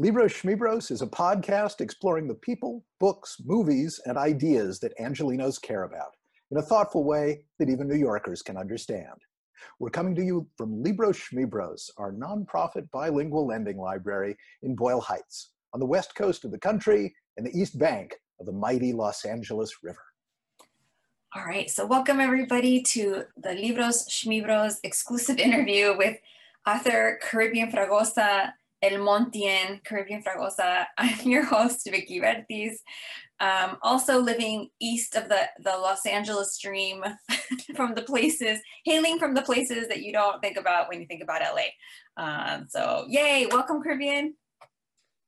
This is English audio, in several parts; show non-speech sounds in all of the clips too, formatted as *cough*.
Libros Schmibros is a podcast exploring the people, books, movies, and ideas that Angelenos care about in a thoughtful way that even New Yorkers can understand. We're coming to you from Libros Schmibros, our nonprofit bilingual lending library in Boyle Heights, on the west coast of the country and the east bank of the mighty Los Angeles River. All right, so welcome everybody to the Libros Schmibros exclusive interview with author Carribean Fragoza El Montien, Carribean Fragoza. *laughs* I'm your host, Vickie Vértiz. Um, also living east of the, the Los Angeles Stream *laughs* from the places, hailing from the places that you don't think about when you think about LA. Um, so yay, welcome Carribean.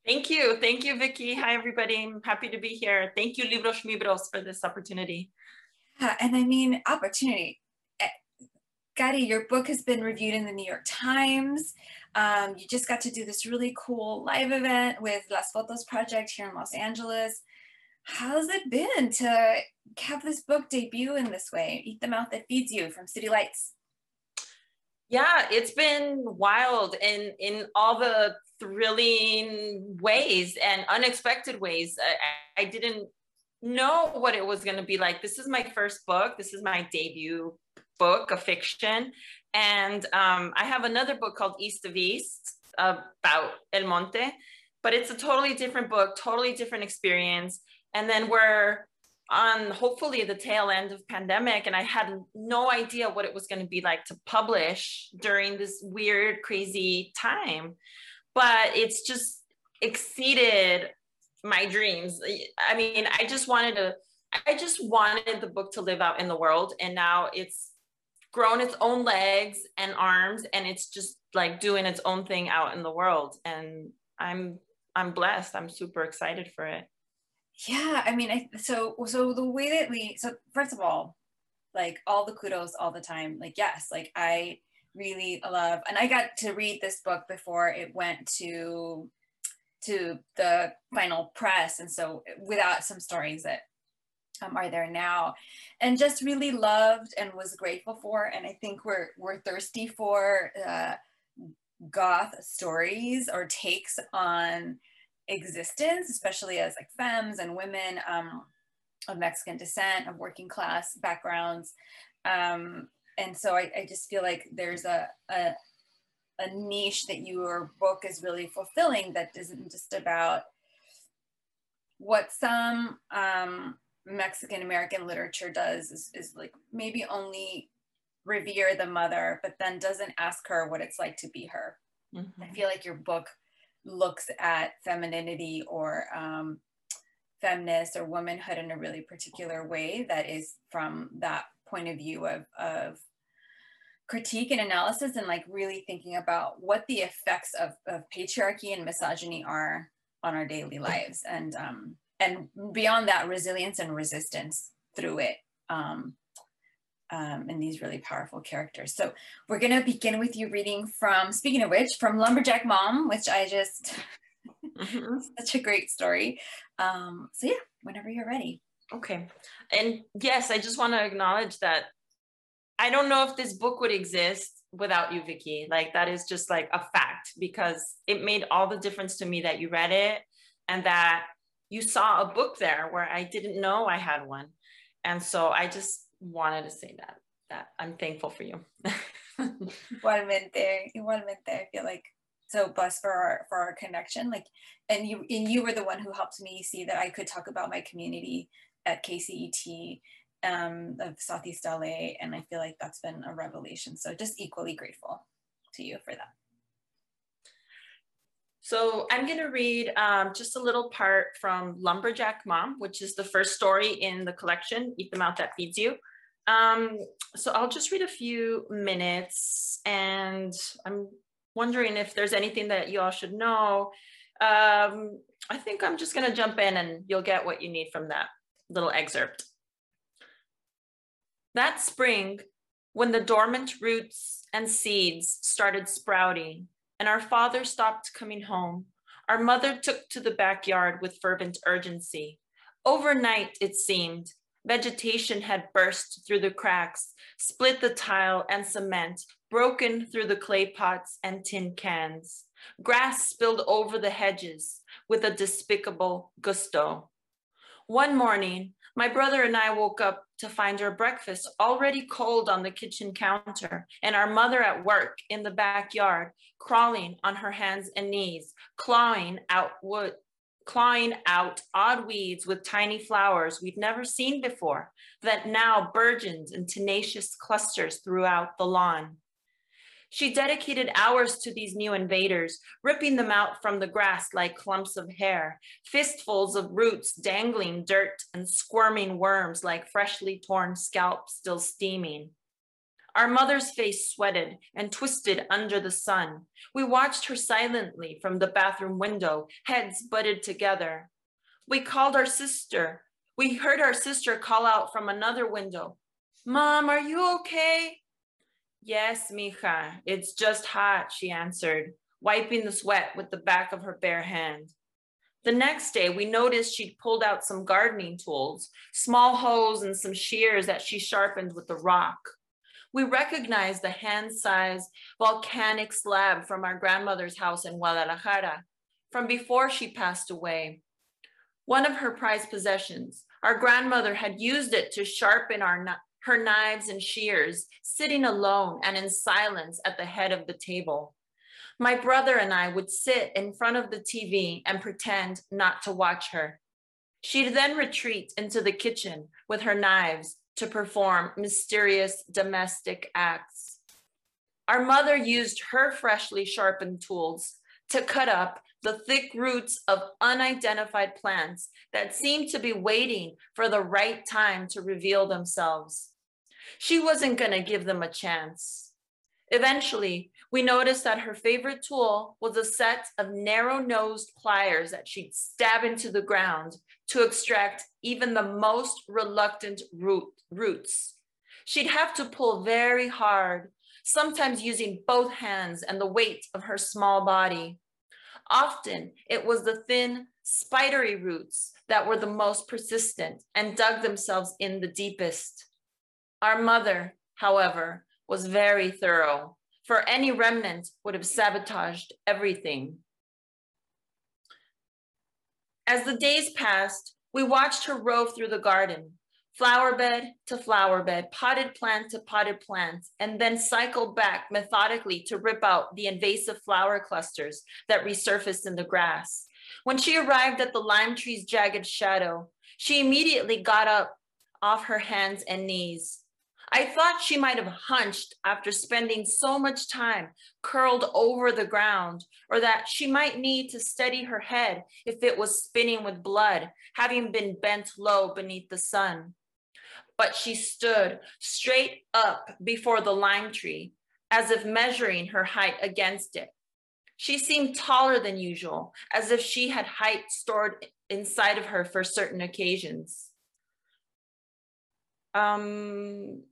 Thank you. Thank you, Vickie. Hi, everybody. I'm happy to be here. Thank you, Libros Schmibros, for this opportunity. Yeah, and I mean, opportunity. Gary, your book has been reviewed in the New York Times. Um, you just got to do this really cool live event with Las Fotos Project here in Los Angeles. How's it been to have this book debut in this way? Eat the Mouth That Feeds You from City Lights. Yeah, it's been wild in in all the thrilling ways and unexpected ways. I, I didn't know what it was going to be like. This is my first book. This is my debut book of fiction. And um, I have another book called East of East about El Monte, but it's a totally different book, totally different experience. And then we're on hopefully the tail end of pandemic and i had no idea what it was going to be like to publish during this weird crazy time but it's just exceeded my dreams i mean i just wanted to i just wanted the book to live out in the world and now it's grown its own legs and arms and it's just like doing its own thing out in the world. And i'm i'm blessed. I'm super excited for it. Yeah i mean I, so so the way that we so first of all like all the kudos all the time. Like yes like i really love and i got to read this book before it went to to the final press. And so without some stories that um, are there now. And just really loved and was grateful for and i think we're we're thirsty for uh, goth stories or takes on existence especially as like femmes and women um, of mexican descent of working class backgrounds. Um, and so I, I, just feel like there's a, a a niche that your book is really fulfilling that isn't just about what some um, Mexican American literature does is, is like maybe only revere the mother, but then doesn't ask her what it's like to be her. Mm-hmm. I feel like your book looks at femininity or um, feminist or womanhood in a really particular way that is from that point of view of, of critique and analysis and like really thinking about what the effects of, of patriarchy and misogyny are on our daily lives and um, and beyond that resilience and resistance through it um, um, and these really powerful characters. So we're gonna begin with you reading from, speaking of which, from Lumberjack Mom, which I just, mm-hmm. *laughs* such a great story. Um, so yeah, whenever you're ready. Okay. And yes, I just wanna acknowledge that I don't know if this book would exist without you, Vickie. Like that is just like a fact because it made all the difference to me that you read it and that you saw a book there where I didn't know I had one. And so I just wanted to say that, that I'm thankful for you. *laughs* igualmente, igualmente, I feel like so blessed for our, for our connection. Like, and you, and you were the one who helped me see that I could talk about my community at KCET um, of Southeast LA. And I feel like that's been a revelation. So just equally grateful to you for that. So I'm going to read um, just a little part from Lumberjack Mom, which is the first story in the collection, Eat the Mouth That Feeds You. Um, so I'll just read a few minutes and I'm wondering if there's anything that you all should know. Um, I think I'm just going to jump in and you'll get what you need from that little excerpt. That spring, when the dormant roots and seeds started sprouting, and our father stopped coming home. Our mother took to the backyard with fervent urgency. Overnight, it seemed, vegetation had burst through the cracks, split the tile and cement, broken through the clay pots and tin cans. Grass spilled over the hedges with a despicable gusto. One morning, my brother and I woke up to find our breakfast already cold on the kitchen counter and our mother at work in the backyard, crawling on her hands and knees, clawing out wood, clawing out odd weeds with tiny flowers we'd never seen before that now burgeoned in tenacious clusters throughout the lawn. She dedicated hours to these new invaders, ripping them out from the grass like clumps of hair, fistfuls of roots dangling dirt and squirming worms like freshly torn scalps still steaming. Our mother's face sweated and twisted under the sun. We watched her silently from the bathroom window, heads butted together. We called our sister. We heard our sister call out from another window, Mom, are you okay? Yes, mija, it's just hot, she answered, wiping the sweat with the back of her bare hand. The next day, we noticed she'd pulled out some gardening tools, small hoes and some shears that she sharpened with a rock. We recognized the hand-sized volcanic slab from our grandmother's house in Guadalajara from before she passed away. One of her prized possessions, our grandmother had used it to sharpen our, her knives and shears, sitting alone and in silence at the head of the table. My brother and I would sit in front of the TV and pretend not to watch her. She'd then retreat into the kitchen with her knives to perform mysterious domestic acts. Our mother used her freshly sharpened tools to cut up the thick roots of unidentified plants that seemed to be waiting for the right time to reveal themselves. She wasn't going to give them a chance. Eventually, we noticed that her favorite tool was a set of narrow nosed pliers that she'd stab into the ground to extract even the most reluctant root, roots. She'd have to pull very hard, sometimes using both hands and the weight of her small body. Often it was the thin, spidery roots that were the most persistent and dug themselves in the deepest. Our mother, however, was very thorough, for any remnant would have sabotaged everything. As the days passed, we watched her rove through the garden, flower bed to flower bed, potted plant to potted plant, and then cycle back methodically to rip out the invasive flower clusters that resurfaced in the grass. When she arrived at the lime tree's jagged shadow, she immediately got up off her hands and knees. I thought she might have hunched after spending so much time curled over the ground, or that she might need to steady her head if it was spinning with blood, having been bent low beneath the sun. But she stood straight up before the lime tree, as if measuring her height against it. She seemed taller than usual, as if she had height stored inside of her for certain occasions. Um,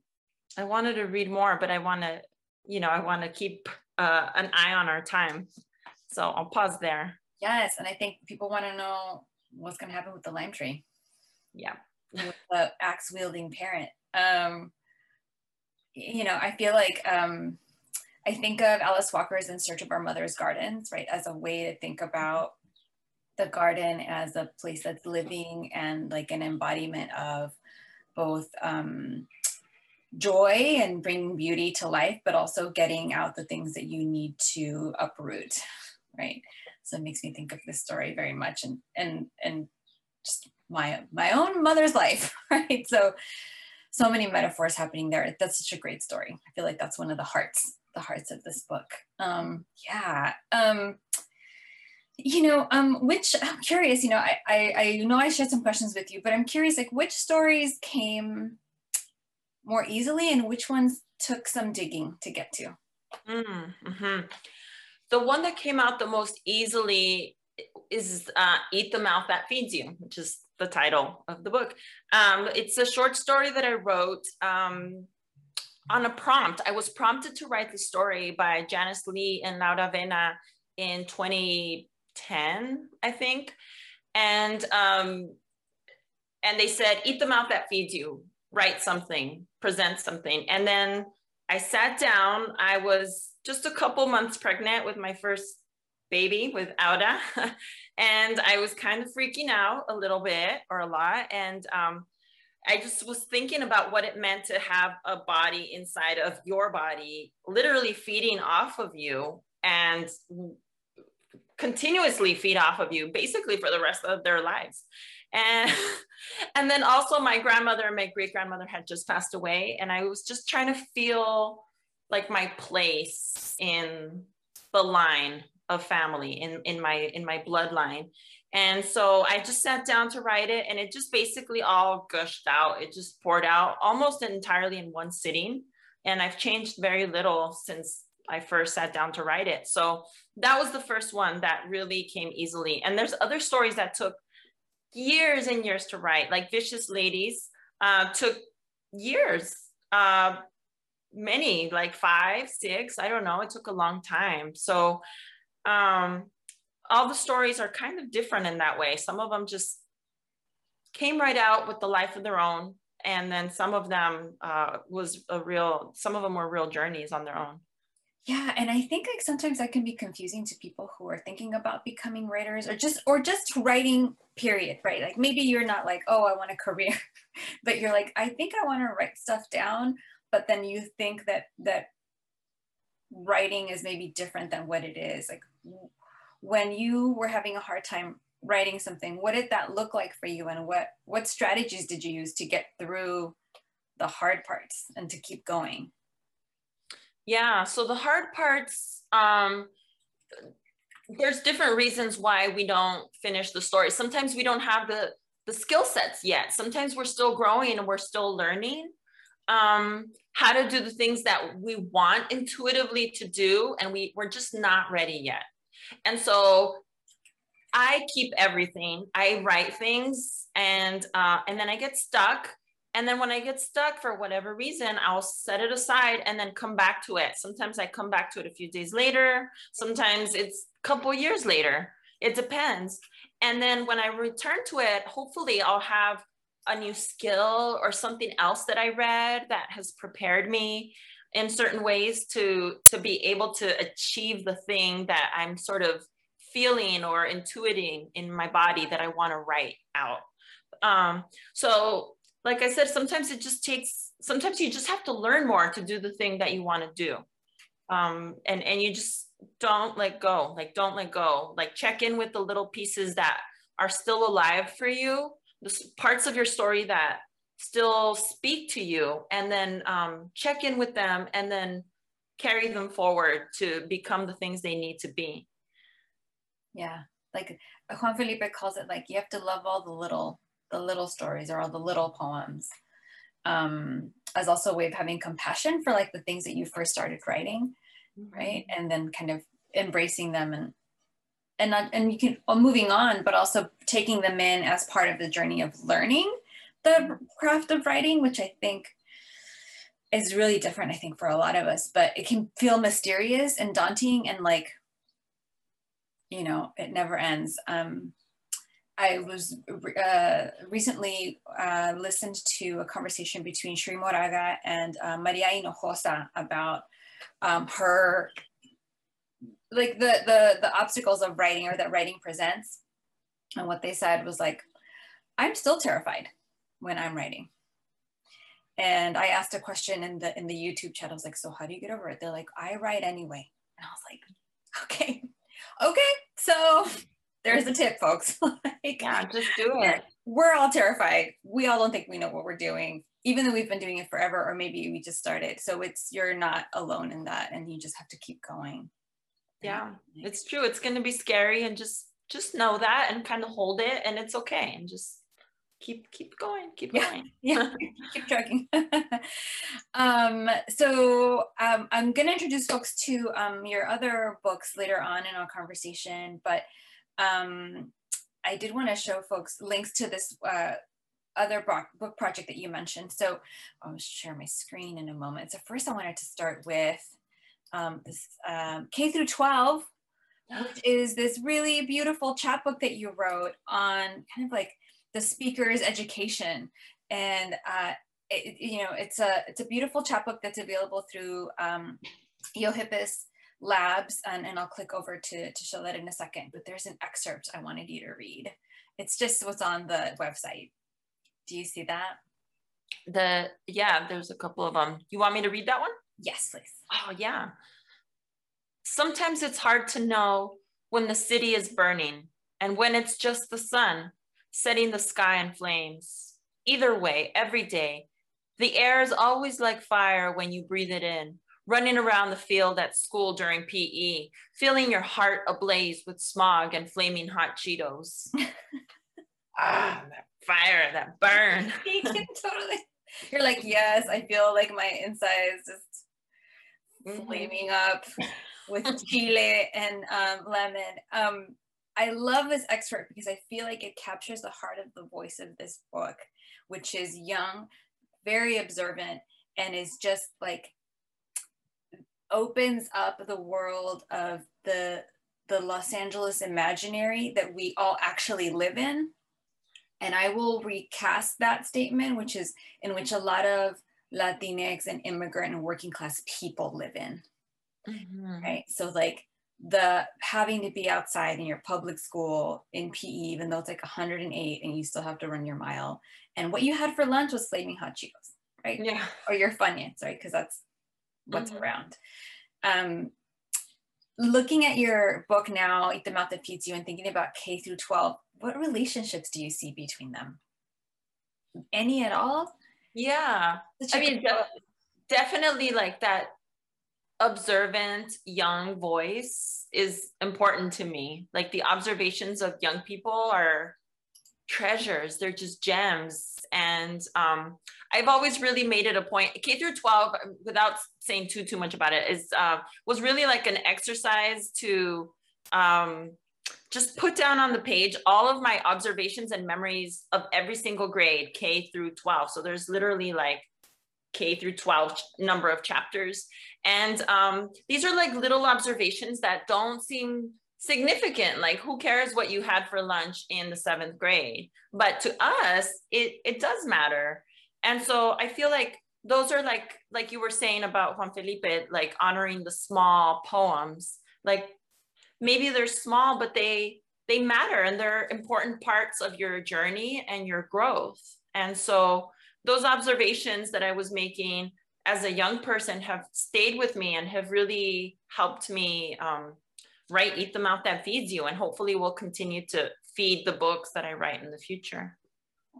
I wanted to read more, but I want to, you know, I want to keep uh, an eye on our time. So I'll pause there. Yes, and I think people want to know what's going to happen with the lime tree. Yeah, with the axe wielding parent. Um, you know, I feel like um, I think of Alice Walker's In Search of Our Mother's Gardens, right, as a way to think about the garden as a place that's living and like an embodiment of both um, joy and bringing beauty to life, but also getting out the things that you need to uproot, *laughs* right? So it makes me think of this story very much and and and just my my own mother's *laughs* life, right? So so many metaphors happening there. That's such a great story. I feel like that's one of the hearts, the hearts of this book. Um, yeah. Um, you know, um, which I'm curious, you know, I, I, I know I shared some questions with you, but I'm curious, like which stories came more easily and which ones took some digging to get to? Mm-hmm. The one that came out the most easily is uh, Eat the Mouth That Feeds You, which is the title of the book. Um, it's a short story that I wrote um, on a prompt. I was prompted to write the story by Janice Lee and Laura Vena in 2010, I think. And um, and they said, eat the mouth that feeds you write something, present something. And then I sat down. I was just a couple months pregnant with my first baby with Auda, *laughs* and I was kind of freaking out a little bit or a lot. And um, I just was thinking about what it meant to have a body inside of your body, literally feeding off of you and continuously feed off of you basically for the rest of their lives. And *laughs* and then also my grandmother and my great grandmother had just passed away and i was just trying to feel like my place in the line of family in in my in my bloodline. And so i just sat down to write it and it just basically all gushed out. It just poured out almost entirely in one sitting and i've changed very little since i first sat down to write it so that was the first one that really came easily and there's other stories that took years and years to write. Like Vicious Ladies uh, took years, uh, many, like five, six, I don't know. It took a long time. So um, all the stories are kind of different in that way. Some of them just came right out with the life of their own. And then some of them uh, was a real, some of them were real journeys on their own. Yeah, and I think like sometimes that can be confusing to people who are thinking about becoming writers or just or just writing period, right? Like maybe you're not like, "Oh, I want a *laughs* career." but you're like, "I think I want to write stuff down." But then you think that that writing is maybe different than what it is. Like when you were having a hard time writing something, what did that look like for you and what what strategies did you use to get through the hard parts and to keep going? Yeah. So the hard parts, um, there's different reasons why we don't finish the story. Sometimes we don't have the the skill sets yet. Sometimes we're still growing and we're still learning um, how to do the things that we want intuitively to do, and we we're just not ready yet. And so I keep everything. I write things, and uh, and then I get stuck and then when I get stuck for whatever reason, I'll set it aside and then come back to it. Sometimes I come back to it a few days later. Sometimes it's a couple years later. It depends. And then when I return to it, hopefully I'll have a new skill or something else that I read that has prepared me in certain ways to to be able to achieve the thing that I'm sort of feeling or intuiting in my body that I want to write out. Um, so like I said, sometimes it just takes, sometimes you just have to learn more to do the thing that you want to do. Um, and, and you just don't let go, like don't let go, like check in with the little pieces that are still alive for you, the parts of your story that still speak to you and then um, check in with them and then carry them forward to become the things they need to be. Yeah. Like Juan Felipe calls it like you have to love all the little the little stories or all the little poems um, as also a way of having compassion for like the things that you first started writing, mm-hmm. right? And then kind of embracing them and and not, and you can well, moving on, but also taking them in as part of the journey of learning the craft of writing, which I think is really different. I think for a lot of us, but it can feel mysterious and daunting and like you know it never ends. Um, I was uh, recently uh, listened to a conversation between Cherríe Moraga and uh, Maria Hinojosa about um, her, like the, the, the obstacles of writing or that writing presents. And what they said was like, I'm still terrified when I'm writing. And I asked a question in the in the YouTube chat. I was like, "So how do you get over it?" They're like, "I write anyway." And I was like, "Okay, okay." So there's a tip, folks. *laughs* like, yeah, just do it. We're all terrified. We all don't think we know what we're doing, even though we've been doing it forever, or maybe we just started. So it's you're not alone in that, and you just have to keep going. Yeah, it's true. It's going to be scary, and just just know that, and kind of hold it, and it's okay, and just keep keep going keep going *laughs* yeah *laughs* keep trucking um, so um, i'm going to introduce folks to um, your other books later on in our conversation but um, I did want to show folks links to this uh, other book project that you mentioned. So I'll share my screen in a moment. So first I wanted to start with um, this um, K through 12, which is this really beautiful chapbook that you wrote on kind of like the speaker's education. And uh, it, you know, it's a, it's a beautiful chapbook that's available through um, Eohippus labs and, and I'll click over to, to show that in a second, but there's an excerpt I wanted you to read. It's just what's on the website. Do you see that? The yeah, there's a couple of them. You want me to read that one? Yes, please. Oh yeah. Sometimes it's hard to know when the city is burning and when it's just the sun setting the sky in flames. Either way, every day, the air is always like fire when you breathe it in, running around the field at school during PE, feeling your heart ablaze with smog and flaming hot Cheetos. *laughs* ah, that fire, that burn. *laughs* you can totally. *laughs* You're like, yes, I feel like my insides just mm-hmm. flaming up with chile and um, lemon. Um, I love this excerpt because I feel like it captures the heart of the voice of this book, which is young, very observant, and is just like opens up the world of the the Los Angeles imaginary that we all actually live in. And I will recast that statement, which is in which a lot of Latinx and immigrant and working class people live in. Mm-hmm. Right. So like the having to be outside in your public school in PE, even though it's like 108 and you still have to run your mile. And what you had for lunch was flaming hot Cheetos, right? Yeah. Or your Funyuns, right? Because that's what's mm-hmm. around. Um, looking at your book now, Eat the Mouth That Feeds You, and thinking about K through 12, what relationships do you see between them? Any at all? Yeah. I mean, de- definitely like that observant young voice is important to me. Like the observations of young people are treasures. They're just gems. And um, I've always really made it a point. K through 12, without saying too too much about it, is uh, was really like an exercise to um, just put down on the page all of my observations and memories of every single grade, K through 12. So there's literally like K through 12 number of chapters. And um, these are like little observations that don't seem significant. Like who cares what you had for lunch in the seventh grade? But to us, it, it does matter. And so I feel like those are like, like you were saying about Juan Felipe, like honoring the small poems, like maybe they're small, but they, they matter and they're important parts of your journey and your growth. And so those observations that I was making as a young person have stayed with me and have really helped me um, write Eat the Mouth That Feeds You, and hopefully we'll continue to feed the books that I write in the future.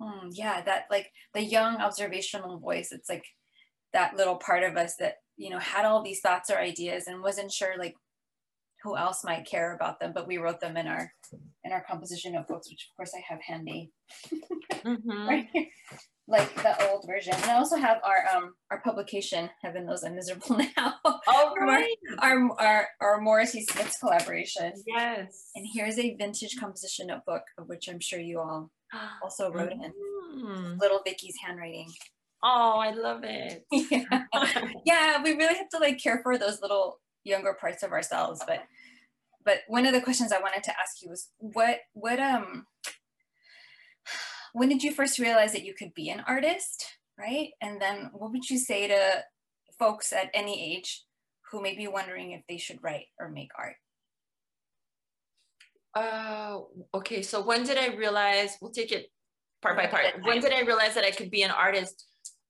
Mm, yeah, that like the young observational voice, it's like that little part of us that, you know, had all these thoughts or ideas and wasn't sure like who else might care about them, but we wrote them in our in our composition notebooks, which of course I have handy. *laughs* mm-hmm. right like the old version. And I also have our um our publication, Heaven Knows I'm Miserable *laughs* Now. Oh right. Our, our our our Morrissey Smith's collaboration. Yes. And here's a vintage composition notebook of which I'm sure you all *gasps* also wrote in. Mm. Little Vickie's handwriting. Oh, I love it. *laughs* yeah. yeah, we really have to like care for those little younger parts of ourselves. But but one of the questions I wanted to ask you was what what um when did you first realize that you could be an artist, right? And then what would you say to folks at any age who may be wondering if they should write or make art? Uh, okay, so when did I realize, we'll take it part by part. When did I realize that I could be an artist?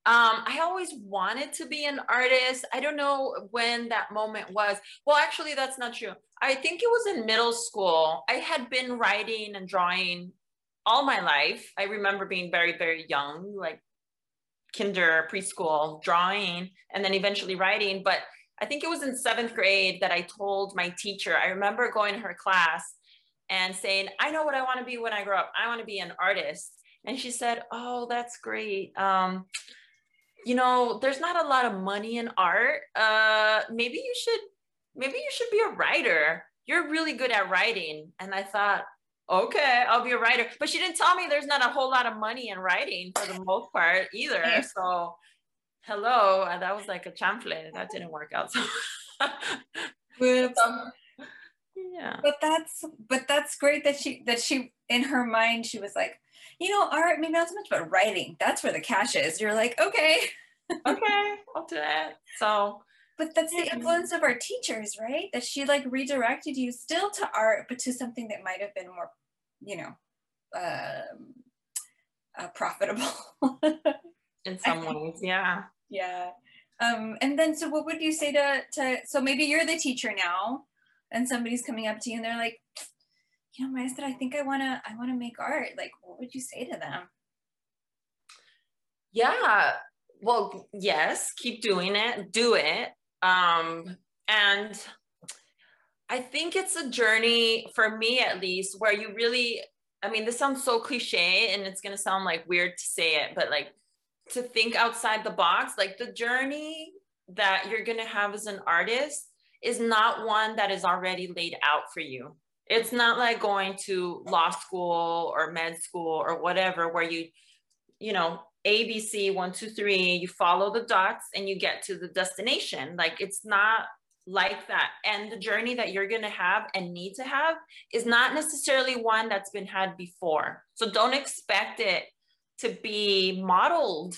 Um, I always wanted to be an artist. I don't know when that moment was. Well, actually, that's not true. I think it was in middle school. I had been writing and drawing all my life. I remember being very, very young, like kinder, preschool, drawing, and then eventually writing. But I think it was in seventh grade that I told my teacher, I remember going to her class and saying, I know what I want to be when I grow up. I want to be an artist. And she said, Oh, that's great. Um, you know, there's not a lot of money in art. Uh, maybe you should, maybe you should be a writer. You're really good at writing. And I thought, okay, I'll be a writer. But she didn't tell me there's not a whole lot of money in writing for the most part either. So, hello, and that was like a chanfle. That didn't work out. So, *laughs* yeah. But that's but that's great that she that she in her mind she was like, you know, art maybe not so much but writing. That's where the cash is. You're like, okay, *laughs* okay, I'll do that. So but that's the influence of our teachers, right? That she like redirected you still to art, but to something that might have been more, you know, um, uh, profitable. *laughs* In some ways, yeah. Yeah. Um, and then, so what would you say to, to, so maybe you're the teacher now and somebody's coming up to you and they're like, you know, Maestra, I think I want to, I want to make art. Like, what would you say to them? Yeah. Well, yes, keep doing it, do it. Um, and I think it's a journey for me at least where you really, I mean, this sounds so cliche and it's going to sound like weird to say it, but like to think outside the box, like the journey that you're going to have as an artist is not one that is already laid out for you. It's not like going to law school or med school or whatever, where you, you know, ABC one, two, three, you follow the dots and you get to the destination. Like it's not like that. And the journey that you're going to have and need to have is not necessarily one that's been had before. So don't expect it to be modeled.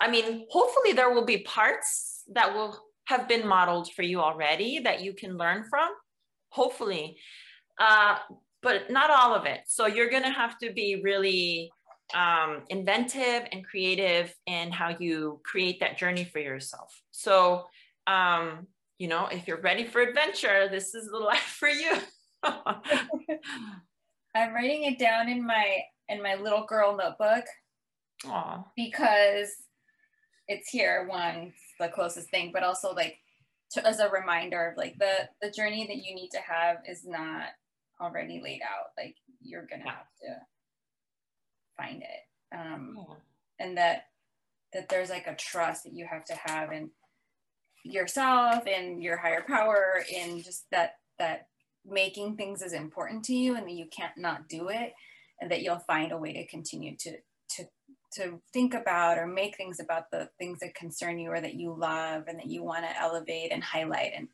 I mean, hopefully there will be parts that will have been modeled for you already that you can learn from, hopefully, uh, but not all of it. So you're going to have to be really um, inventive and creative in how you create that journey for yourself. So, um, you know, if you're ready for adventure, this is the *laughs* life for you. *laughs* I'm writing it down in my in my little girl notebook Aww. because it's here one the closest thing but also like to, as a reminder of like the the journey that you need to have is not already laid out like you're gonna have to find it um yeah. and that that there's like a trust that you have to have in yourself and your higher power in just that that making things is important to you and that you can't not do it and that you'll find a way to continue to to to think about or make things about the things that concern you or that you love and that you want to elevate and highlight and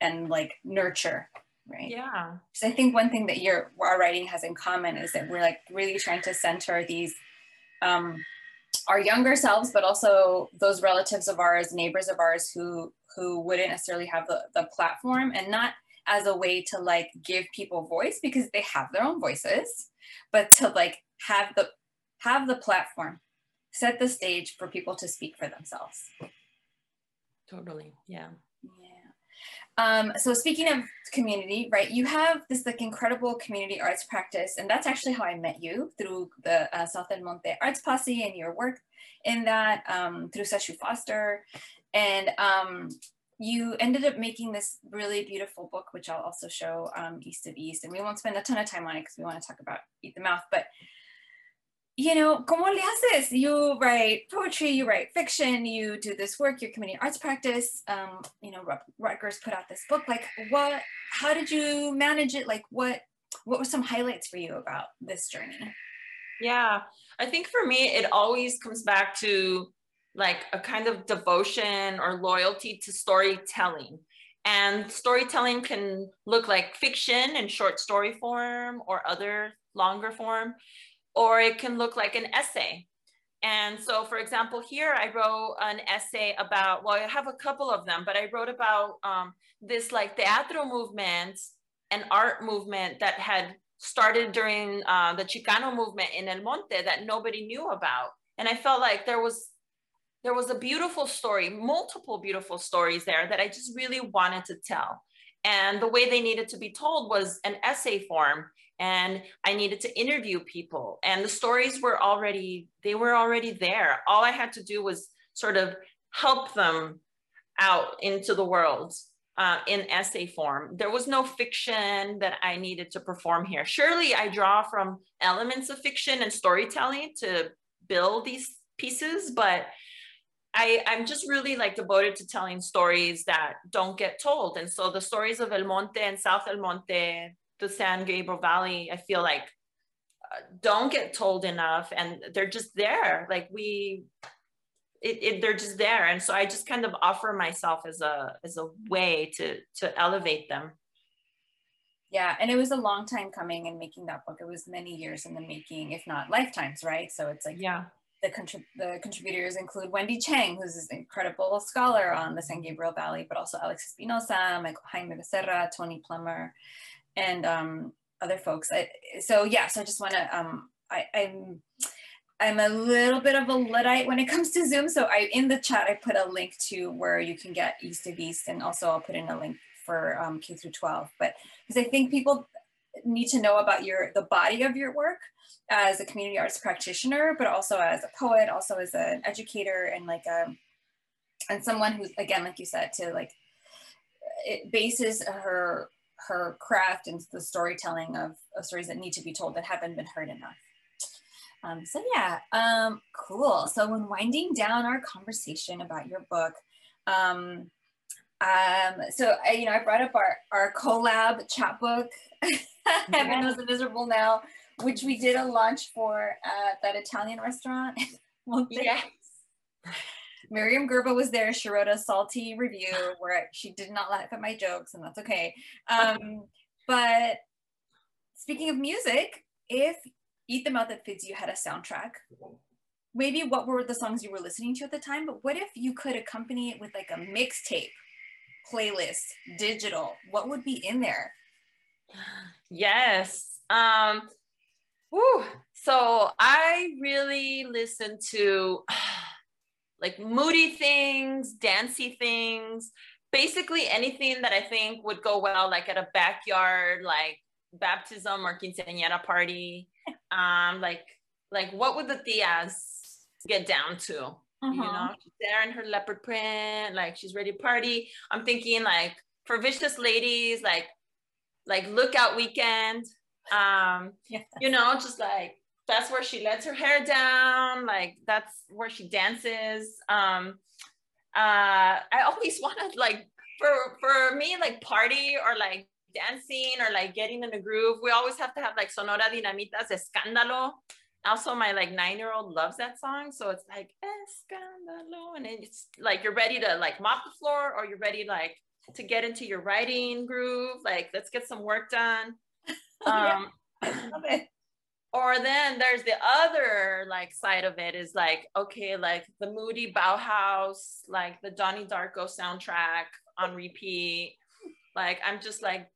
and like nurture right? Yeah. So i think one thing that your our writing has in common is that we're like really trying to center these um our younger selves but also those relatives of ours neighbors of ours who who wouldn't necessarily have the, the platform and not as a way to like give people voice because they have their own voices but to like have the have the platform set the stage for people to speak for themselves. Totally. Yeah. Yeah um, so speaking of community right you have this like incredible community arts practice and that's actually how i met you through the uh, south el monte arts posse and your work in that um, through sesshu foster. And um, you ended up making this really beautiful book which i'll also show um, east of east and we won't spend a ton of time on it because we want to talk about eat the mouth but you know, ¿cómo le haces? You write poetry, you write fiction, you do this work, your community arts practice. Um, you know, Rutgers put out this book. Like, what? How did you manage it? Like, what? What were some highlights for you about this journey? Yeah, I think for me, it always comes back to like a kind of devotion or loyalty to storytelling. And storytelling can look like fiction in short story form or other longer form or it can look like an essay. And so, for example, here I wrote an essay about, well, I have a couple of them, but I wrote about um, this like teatro movement and art movement that had started during uh, the Chicano movement in El Monte that nobody knew about. And I felt like there was there was a beautiful story, multiple beautiful stories there that I just really wanted to tell. And the way they needed to be told was an essay form and I needed to interview people. And the stories were already they were already there. All I had to do was sort of help them out into the world uh, in essay form. There was no fiction that I needed to perform here. Surely I draw from elements of fiction and storytelling to build these pieces but I, I'm just really like devoted to telling stories that don't get told. And so the stories of El Monte and South El Monte the San Gabriel Valley, I feel like uh, don't get told enough and they're just there. Like we, it, it, they're just there. And so I just kind of offer myself as a, as a way to, to elevate them. Yeah. And it was a long time coming and making that book. It was many years in the making, if not lifetimes. Right. So it's like, yeah, the, contrib- the contributors include Wendy Cheng, who's an incredible scholar on the San Gabriel Valley, but also Alex Espinoza, Michael Jaime Becerra, Tony Plummer, and um, other folks. I, so yeah, so I just want to, um, I'm, I'm a little bit of a Luddite when it *laughs* comes to Zoom. So I, in the chat, I put a link to where you can get East of East, and also I'll put in a link for um, K through 12. But because I think people need to know about your the body of your work as a community arts practitioner, but also as a poet, also as an educator, and like a um, and someone who's again, like you said, to like it bases her her craft and the storytelling of, of stories that need to be told that haven't been heard enough. Um, so yeah, um, cool. So when winding down our conversation about your book, um, um, so I, you know, I brought up our, our collab chapbook, Heaven *laughs* Knows the Miserable Now, which we did a launch for at that Italian restaurant. *laughs* yes. Myriam Gurba was there. She wrote a salty review where she did not laugh at my jokes, and that's okay. Um, but speaking of music, if Eat the Mouth That Feeds You had a soundtrack. Maybe what were the songs you were listening to at the time, but what if you could accompany it with like a mixtape, playlist, digital? What would be in there? Yes. Um, whew. So I really listened to like moody things, dancey things, basically anything that I think would go well, like at a backyard, like baptism or quinceañera party um like like what would the tias get down to uh-huh. you know she's there in her leopard print like she's ready to party i'm thinking like for vicious ladies like like lookout weekend um *laughs* yeah. you know just like that's where she lets her hair down like that's where she dances um uh i always *laughs* wanted like for for me like party or like dancing or like getting in a groove. We always have to have like Sonora Dinamita's Escándalo. Also, my like nine year old loves that song. So it's like Escándalo. And it's like you're ready to like mop the floor or you're ready like to get into your writing groove. Like, let's get some work done. *laughs* Um, love it. Or then there's the other like side of it is like, okay, like the moody Bauhaus, like the Donnie Darko soundtrack on repeat. Like I'm just like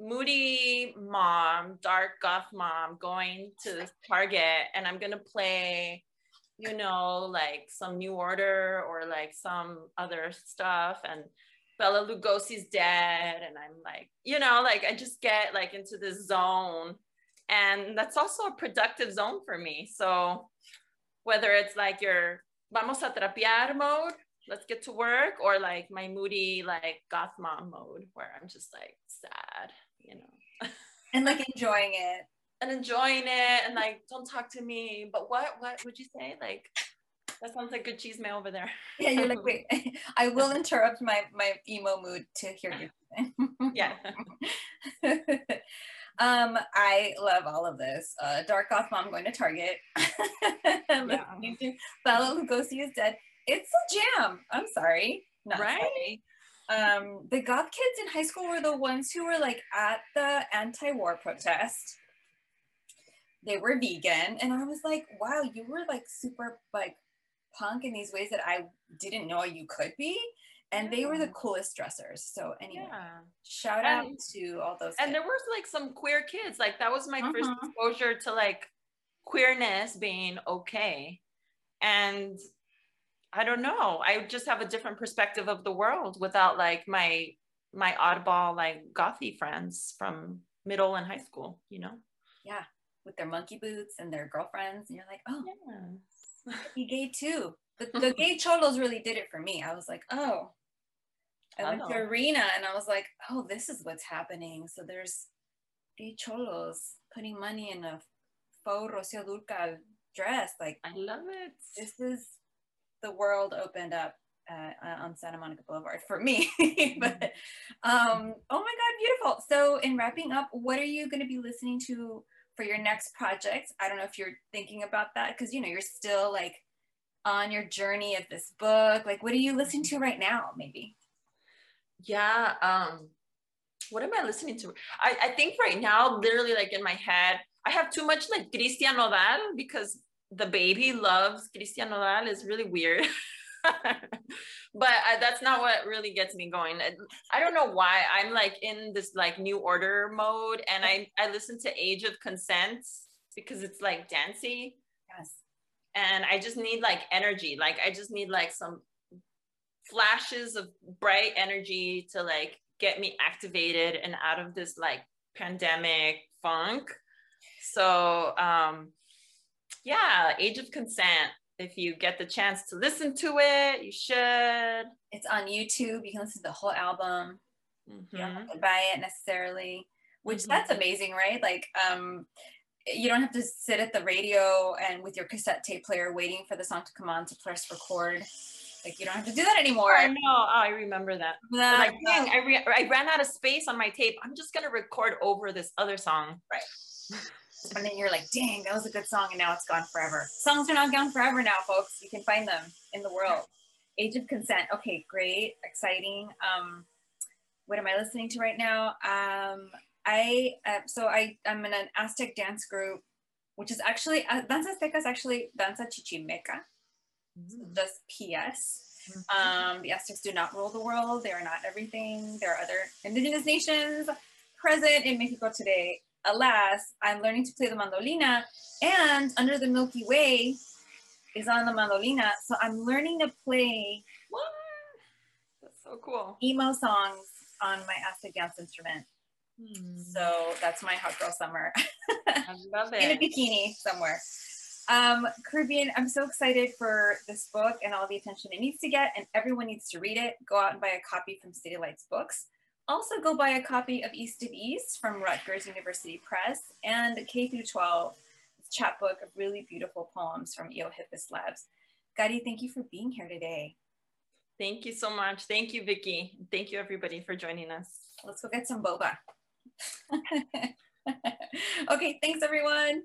moody mom, dark goth mom going to Target and I'm gonna play, you know, like some New Order or like some other stuff and Bela Lugosi's dead and I'm like, you know, like I just get like into this zone and that's also a productive zone for me. So whether it's like your vamos a trapear mode, let's get to work, or like my moody like goth mom mode where I'm just like sad you know. and like enjoying it. *laughs* And enjoying it and like, don't talk to me. But what what would you say? Like that sounds like good cheese mail over there. Yeah, you're like, wait, *laughs* I will *laughs* interrupt my my emo mood to hear you. yeah. Um, I love all of this. Uh, Dark Goth Mom going to Target. *laughs* Listening to Bela Lugosi is dead. It's a jam. I'm sorry. Not right? sorry um, the goth kids in high school were the ones who were like at the anti-war protest. They were vegan, and I was like, wow, you were like super like punk in these ways that I didn't know you could be. And they were the coolest dressers. So anyway, yeah. shout out and, to all those. And kids. there were like some queer kids. Like that was my uh-huh. first exposure to like queerness being okay. And I don't know. I just have a different perspective of the world without like my my oddball like gothy friends from middle and high school, you know? Yeah. With their monkey boots and their girlfriends. And you're like, oh yes. be gay too. The, *laughs* the gay cholos really did it for me. I was like, oh. I went to arena and I was like, oh, this is what's happening. So there's gay cholos putting money in a faux Rocio Dúrcal dress. Like I love it. This is the world opened up uh, uh, on Santa Monica Boulevard for me. *laughs* but um, oh my God, beautiful. So, in wrapping up, what are you going to be listening to for your next project? I don't know if you're thinking about that because you know you're still like on your journey of this book. Like, what are you listening to right now? Maybe. Yeah. Um, what am I listening to? I, I think right now, literally, like in my head, I have too much like Christian Nodal because the baby loves Christian Nodal is really weird. *laughs* but uh, that's not what really gets me going. I don't know why I'm like in this like new order mode and I I listen to Age of Consent because it's like dancey. Yes. And I just need like energy. Like I just need like some flashes of bright energy to like get me activated and out of this like pandemic funk. So um yeah, Age of Consent if you get the chance to listen to it, you should. It's on YouTube. You can listen to the whole album. Mm-hmm. You don't have to buy it necessarily, which mm-hmm. that's amazing, right? Like, um, you don't have to sit at the radio and with your cassette tape player waiting for the song to come on to press record. Like you don't have to do that anymore. I know. Oh, I remember that. that like, dang, I, re- I ran out of space on my tape. I'm just gonna record over this other song. Right. and then you're like, dang, that was a good song, and now it's gone forever. Songs are not gone forever now, folks. You can find them in the world. Age of Consent. Okay, great, exciting. Um, what am I listening to right now? Um, I uh, so I I'm in an Aztec dance group, which is actually uh, Danza Azteca is actually Danza Chichimeca. Mm-hmm. Just P.S. Mm-hmm. Um, the Aztecs do not rule the world. They are not everything. There are other indigenous nations present in Mexico today alas, I'm learning to play the mandolina, and Under the Milky Way is on the mandolina. So I'm learning to play what? That's so cool. Emo songs on my Aztec dance instrument. Hmm. So that's my hot girl summer. *laughs* I love it. In a bikini somewhere. Um, Carribean, I'm so excited for this book and all the attention it needs to get, and everyone needs to read it. Go out and buy a copy from City Lights Books. Also go buy a copy of East of East from Rutgers University Press and K through 12 chapbook of really beautiful poems from Eohippus Labs. Gadi, thank you for being here today. Thank you so much. Thank you, Vickie. Thank you everybody for joining us. Let's go get some boba. *laughs* okay, thanks everyone.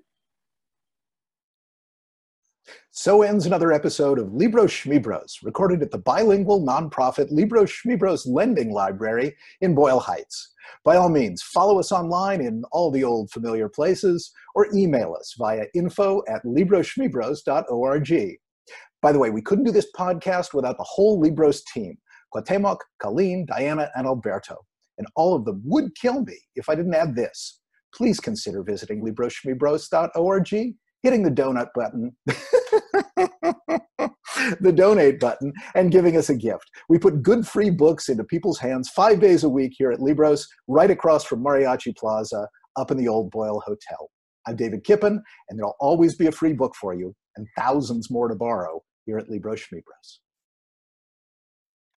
So ends another episode of Libros Schmibros, recorded at the bilingual nonprofit Libros Schmibros Lending Library in Boyle Heights. By all means, follow us online in all the old familiar places or email us via info at libroschmibros.org. By the way, we couldn't do this podcast without the whole Libros team Cuauhtemoc, Colleen, Diana, and Alberto. And all of them would kill me if I didn't add this. Please consider visiting libroschmibros.org hitting the donut button, *laughs* the donate button, and giving us a gift. We put good free books into people's hands five days a week here at Libros, right across from Mariachi Plaza, up in the old Boyle Hotel. I'm David Kipen, and there'll always be a free book for you and thousands more to borrow here at Libros Schmibros.